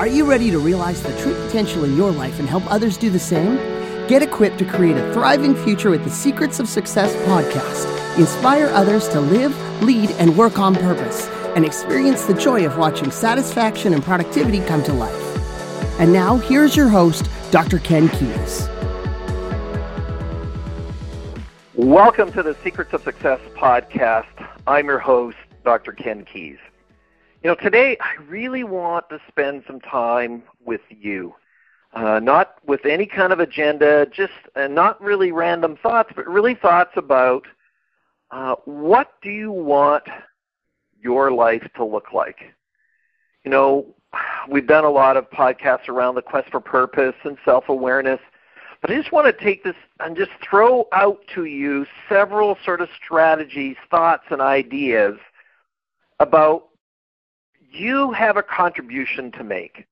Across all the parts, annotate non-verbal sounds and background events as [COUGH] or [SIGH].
Are you ready to realize the true potential in your life and help others do the same? Get equipped to create a thriving future with the Secrets of Success podcast. Inspire others to live, lead, and work on purpose, and experience the joy of watching satisfaction and productivity come to life. And now, here's your host, Dr. Ken Keis. Welcome to the Secrets of Success podcast. I'm your host, Dr. Ken Keis. You know, today I really want to spend some time with you. Uh, not with any kind of agenda, just uh, not really random thoughts, but really thoughts about uh, what do you want your life to look like? You know, we've done a lot of podcasts around the quest for purpose and self awareness, but I just want to take this and just throw out to you several sort of strategies, thoughts, and ideas about you have a contribution to make.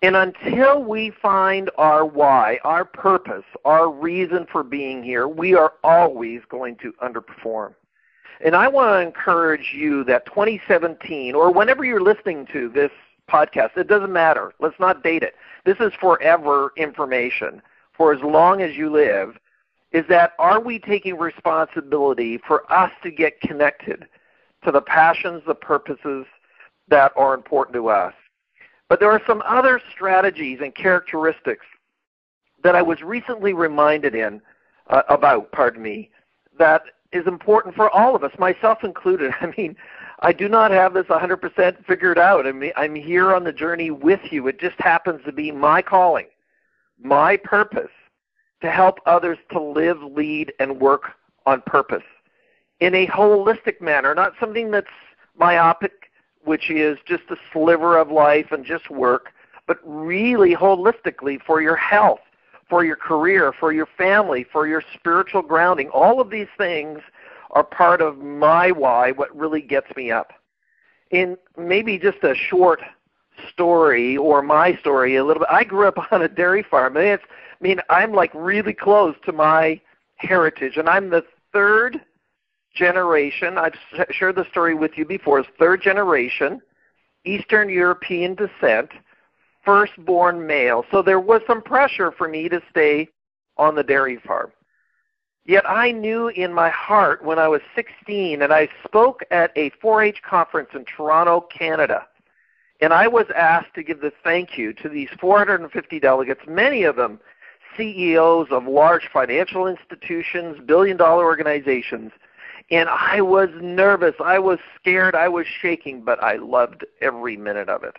And until we find our why, our purpose, our reason for being here, we are always going to underperform. And I want to encourage you that 2017, or whenever you're listening to this podcast, it doesn't matter. Let's not date it. This is forever information for as long as you live. Is that are we taking responsibility for us to get connected to the passions, the purposes, that are important to us. But there are some other strategies and characteristics that I was recently reminded in uh, about, pardon me, that is important for all of us, myself included. [LAUGHS] I mean, I do not have this 100% figured out. I mean, I'm here on the journey with you. It just happens to be my calling, my purpose to help others to live, lead, and work on purpose in a holistic manner, not something that's myopic which is just a sliver of life and just work, but really holistically for your health, for your career, for your family, for your spiritual grounding. All of these things are part of my why, what really gets me up. In maybe just a short story or my story a little bit. I grew up [LAUGHS] on a dairy farm. I mean, I mean, I'm like really close to my heritage, and I'm the third generation. I've shared the story with you before. Is third generation, Eastern European descent, firstborn male. So there was some pressure for me to stay on the dairy farm. Yet I knew in my heart when I was 16 and I spoke at a 4-H conference in Toronto, Canada. And I was asked to give the thank you to these 450 delegates, many of them CEOs of large financial institutions, billion dollar organizations and I was nervous. I was scared. I was shaking, but I loved every minute of it.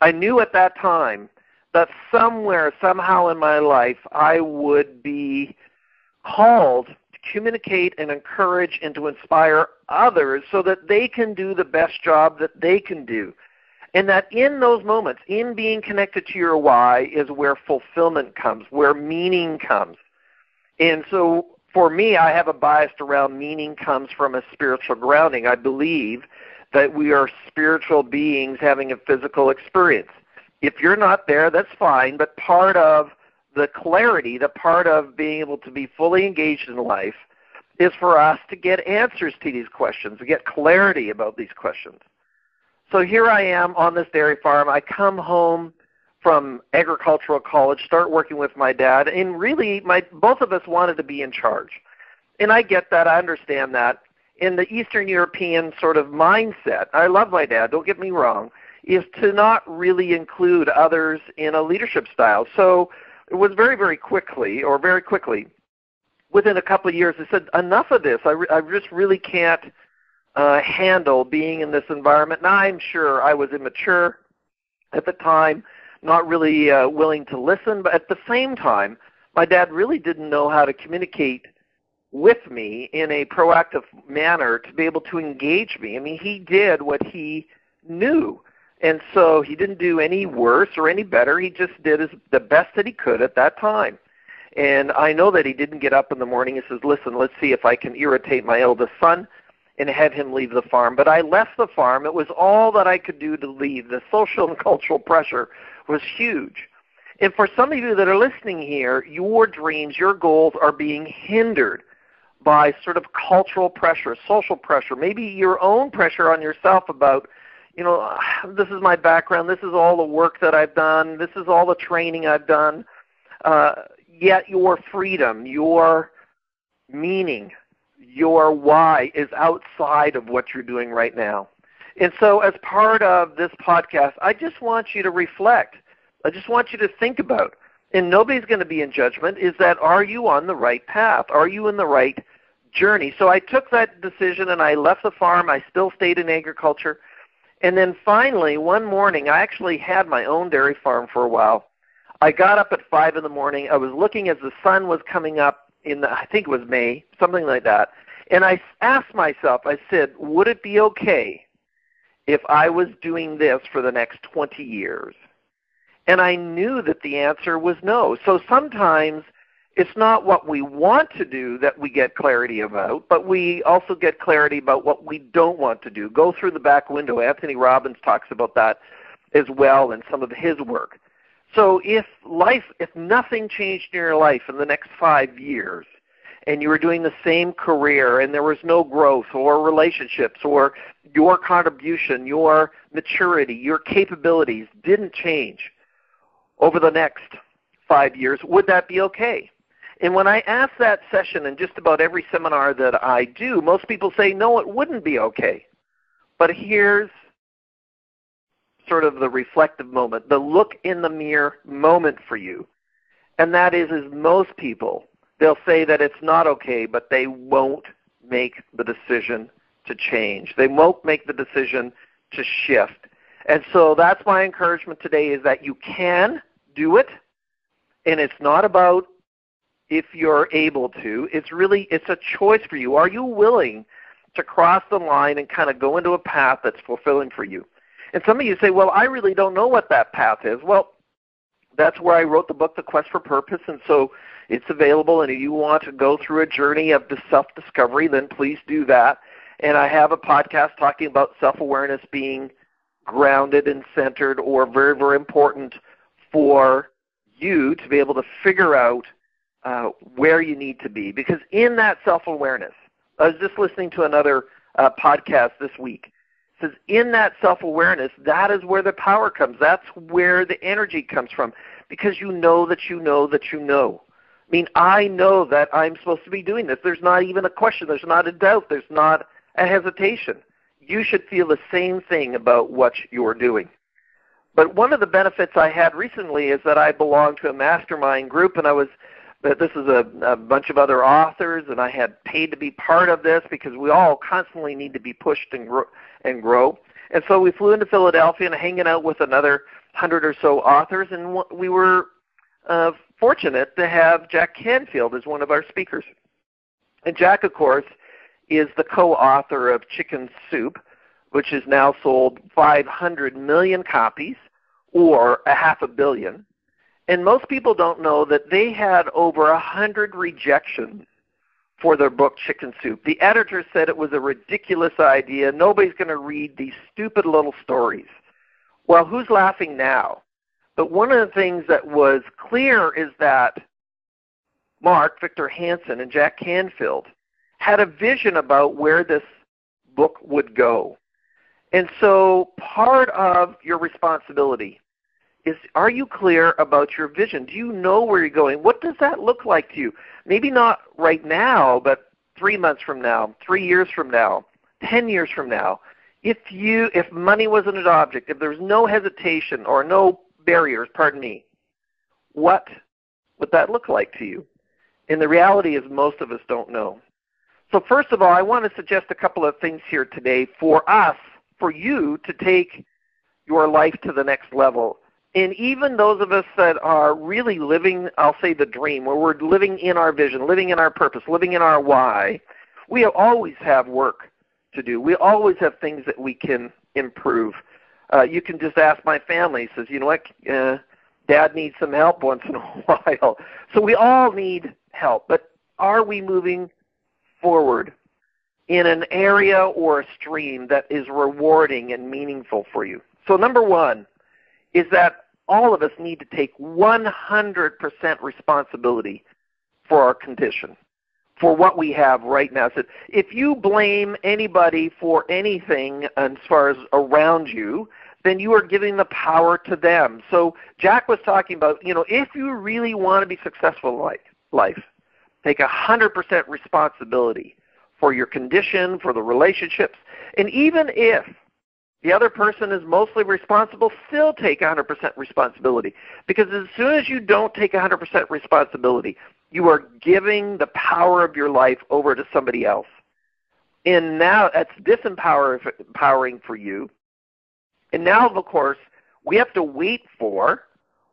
I knew at that time that somewhere, somehow in my life, I would be called to communicate and encourage and to inspire others so that they can do the best job that they can do. And that in those moments, in being connected to your why, is where fulfillment comes, where meaning comes. And so for me, I have a bias around meaning comes from a spiritual grounding. I believe that we are spiritual beings having a physical experience. If you're not there, that's fine, but part of the clarity, the part of being able to be fully engaged in life, is for us to get answers to these questions, to get clarity about these questions. So here I am on this dairy farm. I come home from agricultural college, start working with my dad, and really, my both of us wanted to be in charge. And I get that, I understand that. In the Eastern European sort of mindset, I love my dad. Don't get me wrong, is to not really include others in a leadership style. So it was very, very quickly, or very quickly, within a couple of years, I said, enough of this. I, re- I just really can't uh, handle being in this environment. Now I'm sure I was immature at the time not really uh, willing to listen. But at the same time, my dad really didn't know how to communicate with me in a proactive manner to be able to engage me. I mean, he did what he knew. And so he didn't do any worse or any better. He just did his, the best that he could at that time. And I know that he didn't get up in the morning and says, listen, let's see if I can irritate my eldest son and have him leave the farm. But I left the farm. It was all that I could do to leave. The social and cultural pressure was huge. And for some of you that are listening here, your dreams, your goals are being hindered by sort of cultural pressure, social pressure, maybe your own pressure on yourself about you know, [SIGHS] this is my background. This is all the work that I've done. This is all the training I've done. Uh, yet your freedom, your meaning, your why is outside of what you're doing right now. And so, as part of this podcast, I just want you to reflect. I just want you to think about, and nobody's going to be in judgment, is that are you on the right path? Are you in the right journey? So I took that decision and I left the farm. I still stayed in agriculture. And then finally, one morning, I actually had my own dairy farm for a while. I got up at 5 in the morning. I was looking as the sun was coming up in the, I think it was May, something like that. And I asked myself, I said, would it be okay if I was doing this for the next 20 years? And I knew that the answer was no. So sometimes it's not what we want to do that we get clarity about, but we also get clarity about what we don't want to do. Go through the back window. Anthony Robbins talks about that as well in some of his work. So if life, if nothing changed in your life in the next five years, and you were doing the same career and there was no growth or relationships or your contribution, your maturity, your capabilities didn't change over the next five years, would that be okay? And when I ask that session in just about every seminar that I do, most people say, no, it wouldn't be okay. But here's sort of the reflective moment, the look in the mirror moment for you. And that is, is most people, they'll say that it's not okay, but they won't make the decision to change. They won't make the decision to shift. And so that's my encouragement today is that you can do it. And it's not about if you're able to. It's really it's a choice for you. Are you willing to cross the line and kind of go into a path that's fulfilling for you? And some of you say, "Well, I really don't know what that path is." Well, that's where I wrote the book The Quest for Purpose and so it's available and if you want to go through a journey of self-discovery, then please do that. And I have a podcast talking about self-awareness being grounded and centered or very very important for you to be able to figure out uh, where you need to be. Because in that self awareness, I was just listening to another uh, podcast this week. In that self awareness, that is where the power comes. That's where the energy comes from. Because you know that you know that you know. I mean, I know that I'm supposed to be doing this. There's not even a question. There's not a doubt. There's not a hesitation. You should feel the same thing about what you're doing. But one of the benefits I had recently is that I belong to a mastermind group, and I was that this is a, a bunch of other authors, and I had paid to be part of this because we all constantly need to be pushed and grow. And, grow. and so we flew into Philadelphia and hanging out with another hundred or so authors, and we were uh, fortunate to have Jack Canfield as one of our speakers. And Jack, of course, is the co-author of Chicken Soup, which has now sold 500 million copies, or a half a billion. And most people don't know that they had over a hundred rejections for their book Chicken Soup. The editor said it was a ridiculous idea. Nobody's going to read these stupid little stories. Well, who's laughing now? But one of the things that was clear is that Mark, Victor Hansen, and Jack Canfield had a vision about where this book would go. And so part of your responsibility is are you clear about your vision? Do you know where you're going? What does that look like to you? Maybe not right now, but three months from now, three years from now, ten years from now. If you if money wasn't an object, if there's no hesitation or no barriers, pardon me, what would that look like to you? And the reality is most of us don't know. So first of all, I want to suggest a couple of things here today for us, for you to take your life to the next level and even those of us that are really living, I'll say the dream, where we're living in our vision, living in our purpose, living in our why, we always have work to do. We always have things that we can improve. Uh, you can just ask my family. Says, you know what, uh, Dad needs some help once in a [LAUGHS] while. So we all need help. But are we moving forward in an area or a stream that is rewarding and meaningful for you? So number one is that all of us need to take 100% responsibility for our condition, for what we have right now. So if you blame anybody for anything as far as around you, then you are giving the power to them. So Jack was talking about, you know, if you really want to be successful in life, life take 100% responsibility for your condition, for the relationships, and even if the other person is mostly responsible, still take 100% responsibility. Because as soon as you don't take 100% responsibility, you are giving the power of your life over to somebody else. And now that's disempowering for you. And now, of course, we have to wait for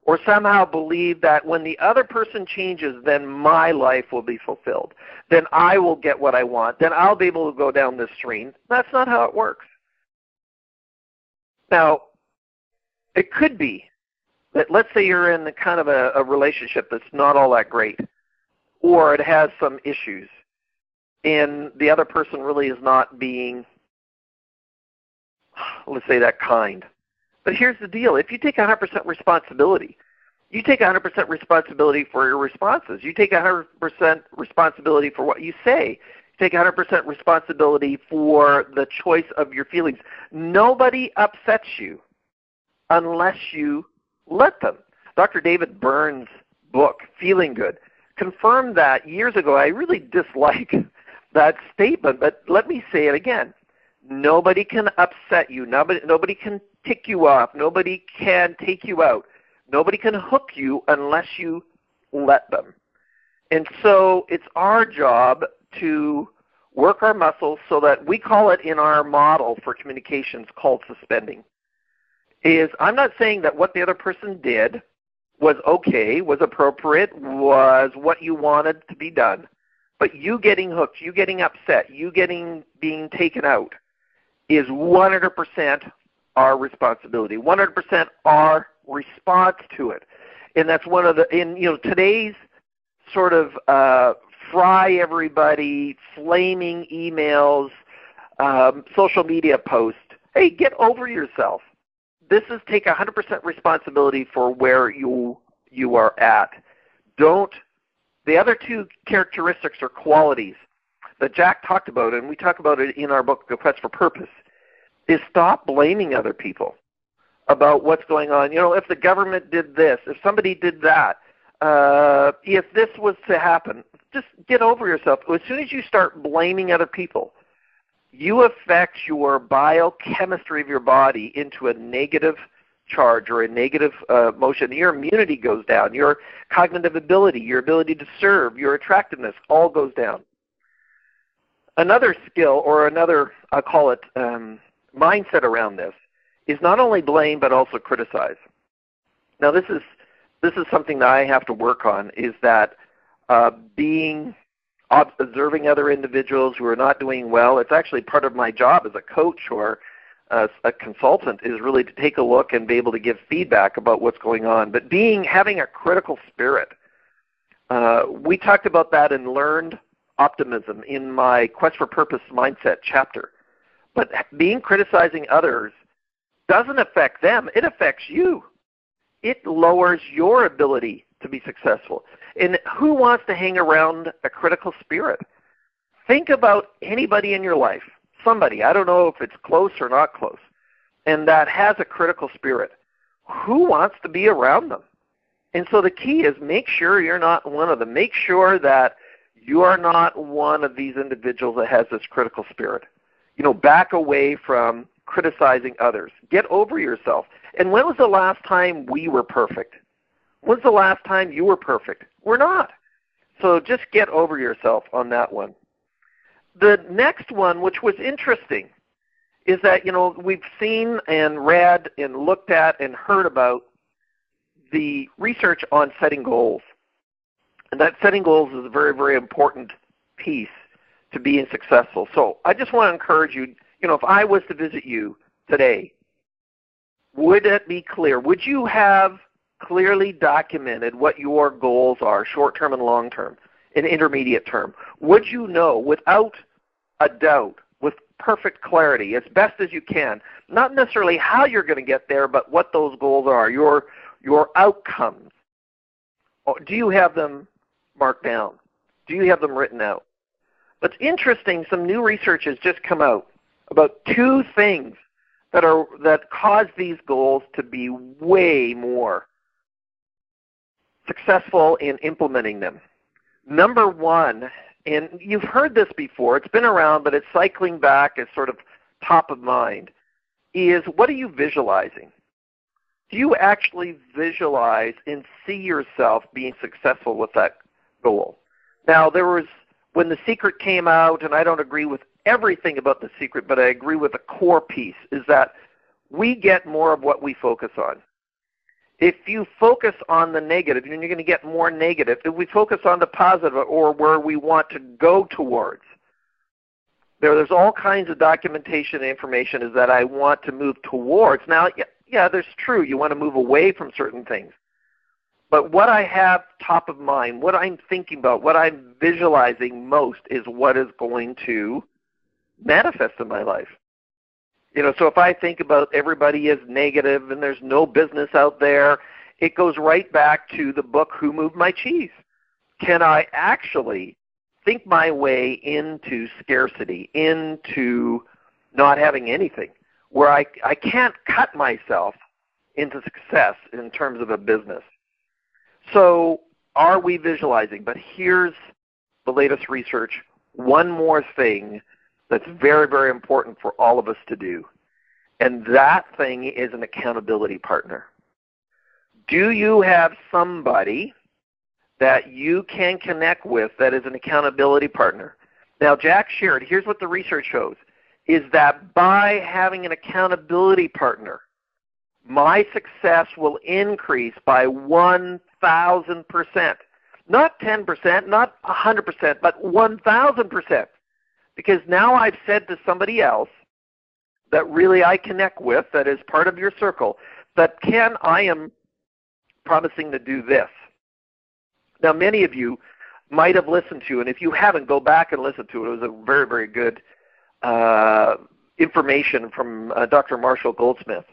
or somehow believe that when the other person changes, then my life will be fulfilled. Then I will get what I want. Then I'll be able to go down this stream. That's not how it works. Now, it could be that let's say you're in kind of a, a relationship that's not all that great or it has some issues and the other person really is not being let's say that kind. But here's the deal. If you take 100% responsibility, you take 100% responsibility for your responses. You take 100% responsibility for what you say. Take 100% responsibility for the choice of your feelings. Nobody upsets you unless you let them. Dr. David Burns' book, Feeling Good, confirmed that years ago. I really dislike [LAUGHS] that statement, but let me say it again. Nobody can upset you. Nobody, nobody can tick you off. Nobody can take you out. Nobody can hook you unless you let them. And so it's our job to work our muscles so that we call it in our model for communications called suspending. Is I'm not saying that what the other person did was okay, was appropriate, was what you wanted to be done. But you getting hooked, you getting upset, you getting being taken out is 100% our responsibility. 100% our response to it. And that's one of the in you know today's sort of uh, fry everybody flaming emails, um, social media posts. Hey, get over yourself this is take 100% responsibility for where you you are at. Don't the other two characteristics or qualities that Jack talked about, and we talk about it in our book, The Quest for Purpose, is stop blaming other people about what's going on. You know, if the government did this, if somebody did that, uh, if this was to happen, just get over yourself. As soon as you start blaming other people, you affect your biochemistry of your body into a negative charge or a negative uh, motion, your immunity goes down, your cognitive ability, your ability to serve, your attractiveness all goes down. Another skill, or another, I'll call it um, mindset around this, is not only blame but also criticize. Now, this is this is something that I have to work on. Is that uh, being observing other individuals who are not doing well. It's actually part of my job as a coach or as a consultant is really to take a look and be able to give feedback about what's going on. But being having a critical spirit, uh, we talked about that in learned optimism in my quest for purpose mindset chapter. But being criticizing others doesn't affect them; it affects you. It lowers your ability to be successful. And who wants to hang around a critical spirit? Think about anybody in your life, somebody, I don't know if it's close or not close, and that has a critical spirit. Who wants to be around them? And so the key is make sure you're not one of them. Make sure that you are not one of these individuals that has this critical spirit. You know, back away from criticizing others. Get over yourself. And when was the last time we were perfect? When's the last time you were perfect? We're not. So just get over yourself on that one. The next one, which was interesting, is that you know we've seen and read and looked at and heard about the research on setting goals, and that setting goals is a very very important piece to being successful. So I just want to encourage you. You know, if I was to visit you today, would it be clear? Would you have clearly documented what your goals are, short term and long term, and intermediate term, would you know without a doubt, with perfect clarity, as best as you can, not necessarily how you're going to get there, but what those goals are, your your outcomes. Do you have them marked down? Do you have them written out? What's interesting, some new research has just come out about two things that are that cause these goals to be way more successful in implementing them. Number one, and you've heard this before, it's been around, but it's cycling back as sort of top of mind, is what are you visualizing? Do you actually visualize and see yourself being successful with that goal? Now, there was, when The Secret came out, and I don't agree with everything about The Secret, but I agree with the core piece, is that we get more of what we focus on. If you focus on the negative, then you're going to get more negative. If we focus on the positive or where we want to go towards, there, there's all kinds of documentation and information is that I want to move towards. Now, yeah, yeah, that's true. You want to move away from certain things. But what I have top of mind, what I'm thinking about, what I'm visualizing most is what is going to manifest in my life. You know, so if I think about everybody is negative and there's no business out there, it goes right back to the book Who Moved My Cheese. Can I actually think my way into scarcity, into not having anything, where I, I can't cut myself into success in terms of a business? So are we visualizing? But here's the latest research. One more thing that's very, very important for all of us to do. And that thing is an accountability partner. Do you have somebody that you can connect with that is an accountability partner? Now, Jack shared, here's what the research shows, is that by having an accountability partner, my success will increase by 1,000%. Not 10%, not 100%, but 1,000% because now I've said to somebody else that really I connect with, that is part of your circle, that Ken, I am promising to do this. Now, many of you might have listened to, and if you haven't, go back and listen to it. It was a very, very good uh, information from uh, Dr. Marshall Goldsmith,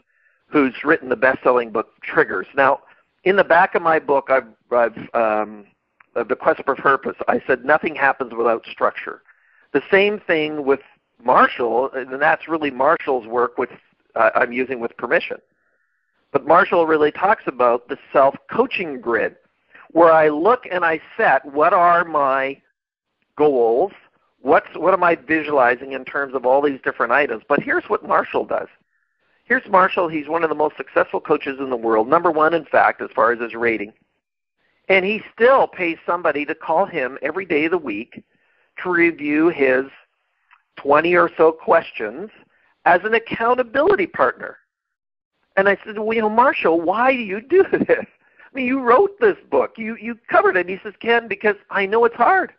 who's written the best-selling book Triggers. Now, in the back of my book, I've, I've um, The Quest for Purpose, I said nothing happens without structure. The same thing with Marshall, and that's really Marshall's work, which uh, I'm using with permission. But Marshall really talks about the self-coaching grid, where I look and I set what are my goals, what's what am I visualizing in terms of all these different items. But here's what Marshall does. Here's Marshall. He's one of the most successful coaches in the world, number one, in fact, as far as his rating. And he still pays somebody to call him every day of the week to review his 20 or so questions as an accountability partner. And I said, well, you know, Marshall, why do you do this? I mean, you wrote this book. You, you covered it. And he says, Ken, because I know it's hard.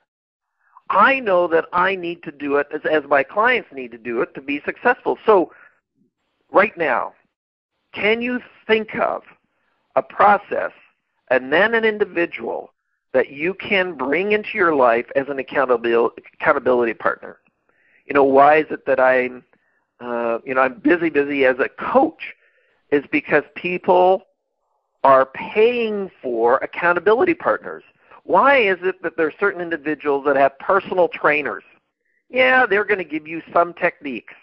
I know that I need to do it as, as my clients need to do it to be successful. So right now, can you think of a process and then an individual that you can bring into your life as an accountability partner. You know, why is it that I'm uh, you know I'm busy busy as a coach? Is because people are paying for accountability partners. Why is it that there are certain individuals that have personal trainers? Yeah, they're going to give you some techniques.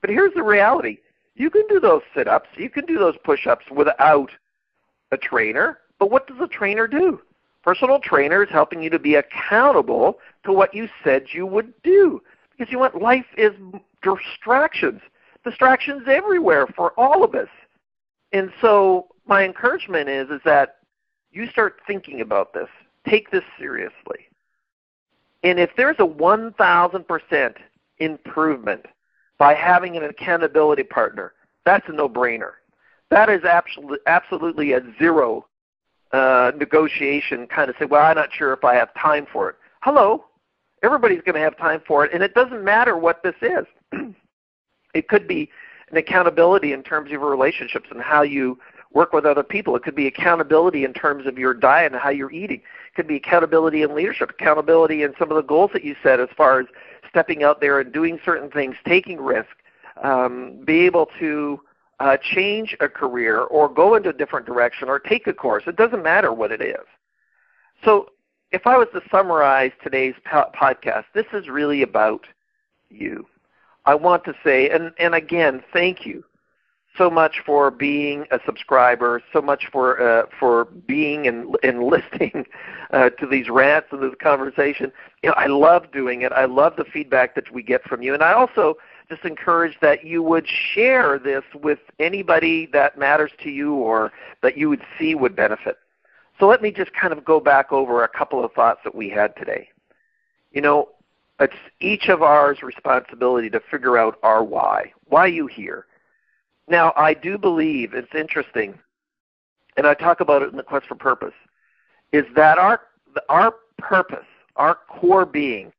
But here's the reality. You can do those sit-ups, you can do those push-ups without a trainer, but what does a trainer do? Personal trainer is helping you to be accountable to what you said you would do. Because you want life is distractions. Distractions everywhere for all of us. And so my encouragement is is that you start thinking about this. Take this seriously. And if there's a 1,000% improvement by having an accountability partner, that's a no-brainer. That is absolutely, absolutely a zero uh, negotiation kind of say, well, I'm not sure if I have time for it. Hello, everybody's going to have time for it, and it doesn't matter what this is. [CLEARS THROAT] it could be an accountability in terms of your relationships and how you work with other people. It could be accountability in terms of your diet and how you're eating. It could be accountability in leadership, accountability in some of the goals that you set as far as stepping out there and doing certain things, taking risk, um, be able to uh, change a career or go into a different direction or take a course. It doesn't matter what it is. So if I was to summarize today's po- podcast, this is really about you. I want to say, and, and again, thank you so much for being a subscriber, so much for uh, for being and, and [LAUGHS] listening uh, to these rants and this conversation. You know, I love doing it. I love the feedback that we get from you, and I also just encourage that you would share this with anybody that matters to you or that you would see would benefit. So let me just kind of go back over a couple of thoughts that we had today. You know, it's each of ours responsibility to figure out our why. Why you here? Now, I do believe it's interesting, and I talk about it in the Quest for Purpose, is that our our purpose, our core being,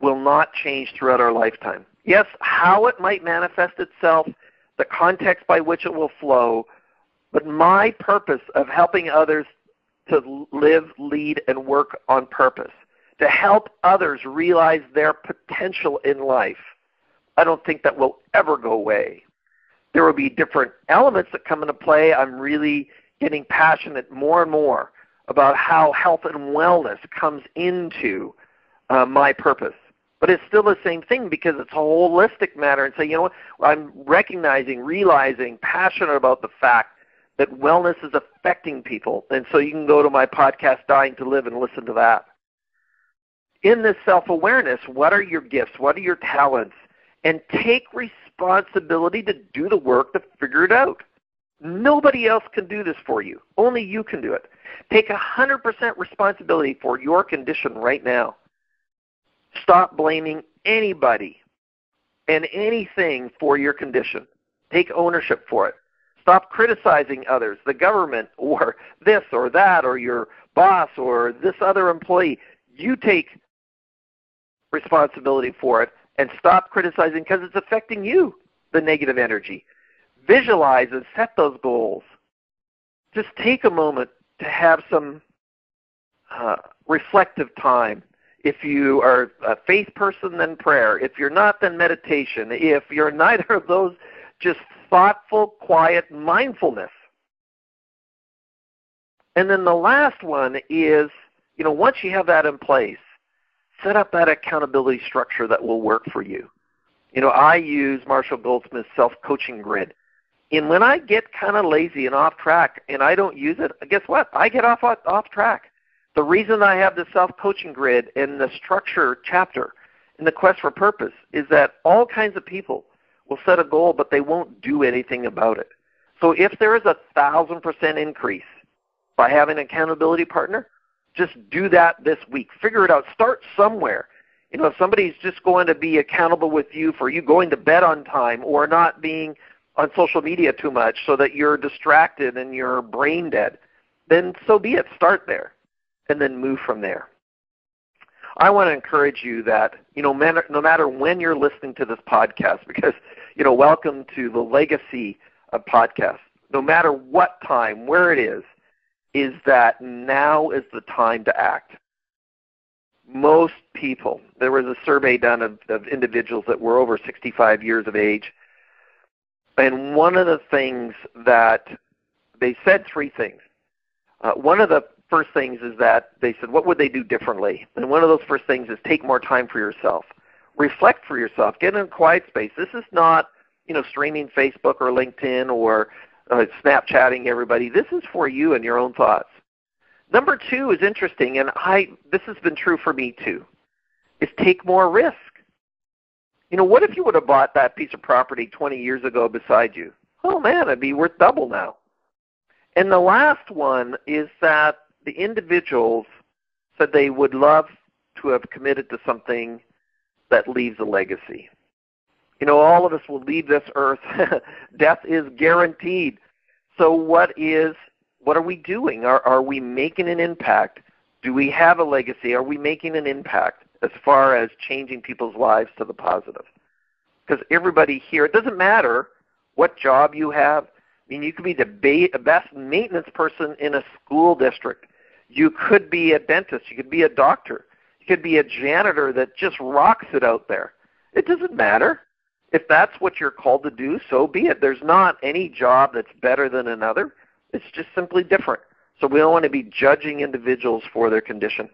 will not change throughout our lifetime. Yes, how it might manifest itself, the context by which it will flow, but my purpose of helping others to live, lead, and work on purpose, to help others realize their potential in life, I don't think that will ever go away. There will be different elements that come into play. I'm really getting passionate more and more about how health and wellness comes into uh, my purpose. But it's still the same thing because it's a holistic matter. And say, you know what? I'm recognizing, realizing, passionate about the fact that wellness is affecting people. And so you can go to my podcast, Dying to Live, and listen to that. In this self awareness, what are your gifts? What are your talents? And take responsibility to do the work to figure it out. Nobody else can do this for you. Only you can do it. Take 100% responsibility for your condition right now. Stop blaming anybody and anything for your condition. Take ownership for it. Stop criticizing others, the government, [LAUGHS] or this or that, or your boss, or this other employee. You take responsibility for it and stop criticizing because it's affecting you, the negative energy. Visualize and set those goals. Just take a moment to have some uh, reflective time. If you are a faith person, then prayer. If you're not, then meditation. If you're [LAUGHS] neither of those, just thoughtful, quiet mindfulness. And then the last one is, you know, once you have that in place, set up that accountability structure that will work for you. You know, I use Marshall Goldsmith's self-coaching grid. And when I get kind of lazy and off track and I don't use it, guess what? I get off off track. The reason I have the self-coaching grid and the structure chapter in the quest for purpose is that all kinds of people will set a goal, but they won't do anything about it. So if there is a thousand percent increase by having an accountability partner, just do that this week. Figure it out. Start somewhere. You know, if somebody's just going to be accountable with you for you going to bed on time or not being on social media too much so that you're distracted and you're brain dead, then so be it. Start there and then move from there. I want to encourage you that, you know, no matter when you're listening to this podcast, [LAUGHS] because, you know, welcome to the legacy of podcasts. No matter what time, where it is, is that now is the time to act. Most people, there was a survey done of, of individuals that were over 65 years of age, and one of the things that they said three things. Uh, one of the first things is that they said, what would they do differently? And one of those first things is take more time for yourself. Reflect for yourself. Get in a quiet space. This is not, you know, streaming Facebook or LinkedIn or uh, Snapchatting everybody. This is for you and your own thoughts. Number two is interesting, and I this has been true for me too, is take more risk. You know, what if you would have bought that piece of property 20 years ago beside you? Oh man, it'd be worth double now. And the last one is that the individuals said they would love to have committed to something that leaves a legacy. You know, all of us will leave this earth. [LAUGHS] Death is guaranteed. So what is what are we doing? Are are we making an impact? Do we have a legacy? Are we making an impact as far as changing people's lives to the positive? Because everybody here, it doesn't matter what job you have. I mean, you could be the best maintenance person in a school district. You could be a dentist. You could be a doctor. You could be a janitor that just rocks it out there. It doesn't matter. If that's what you're called to do, so be it. There's not any job that's better than another. It's just simply different. So we don't want to be judging individuals for their condition.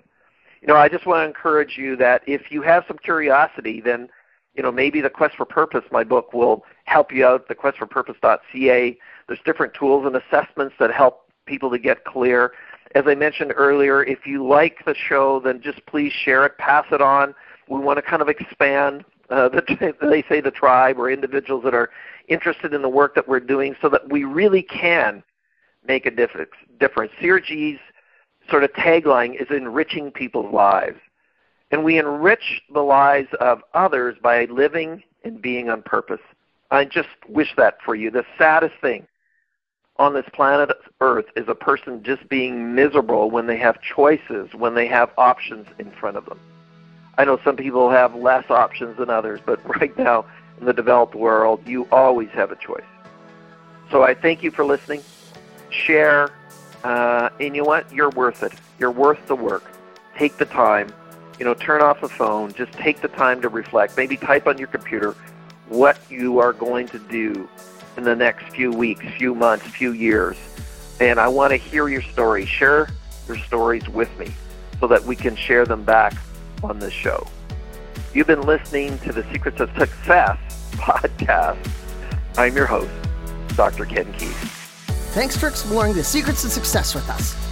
you know, I just want to encourage you that if you have some curiosity, then you know maybe the Quest for Purpose, my book, will help you out. The questforpurpose.ca. There's different tools and assessments that help people to get clear. As I mentioned earlier, if you like the show, then just please share it, pass it on. We want to kind of expand uh, the, [LAUGHS] they say the tribe or individuals that are interested in the work that we're doing so that we really can make a difference. CRG's sort of tagline is enriching people's lives. And we enrich the lives of others by living and being on purpose. I just wish that for you. The saddest thing on this planet Earth is a person just being miserable when they have choices, when they have options in front of them. I know some people have less options than others, but [LAUGHS] right now in the developed world, you always have a choice. So I thank you for listening. Share, uh, and you know what? You're worth it. You're worth the work. Take the time. You know, turn off the phone. Just take the time to reflect. Maybe type on your computer what you are going to do in the next few weeks, few months, few years. And I want to hear your story. Share your stories with me so that we can share them back on this show. You've been listening to the Secrets of Success [LAUGHS] podcast. I'm your host, Dr. Ken Keis. Thanks for exploring the secrets of success with us.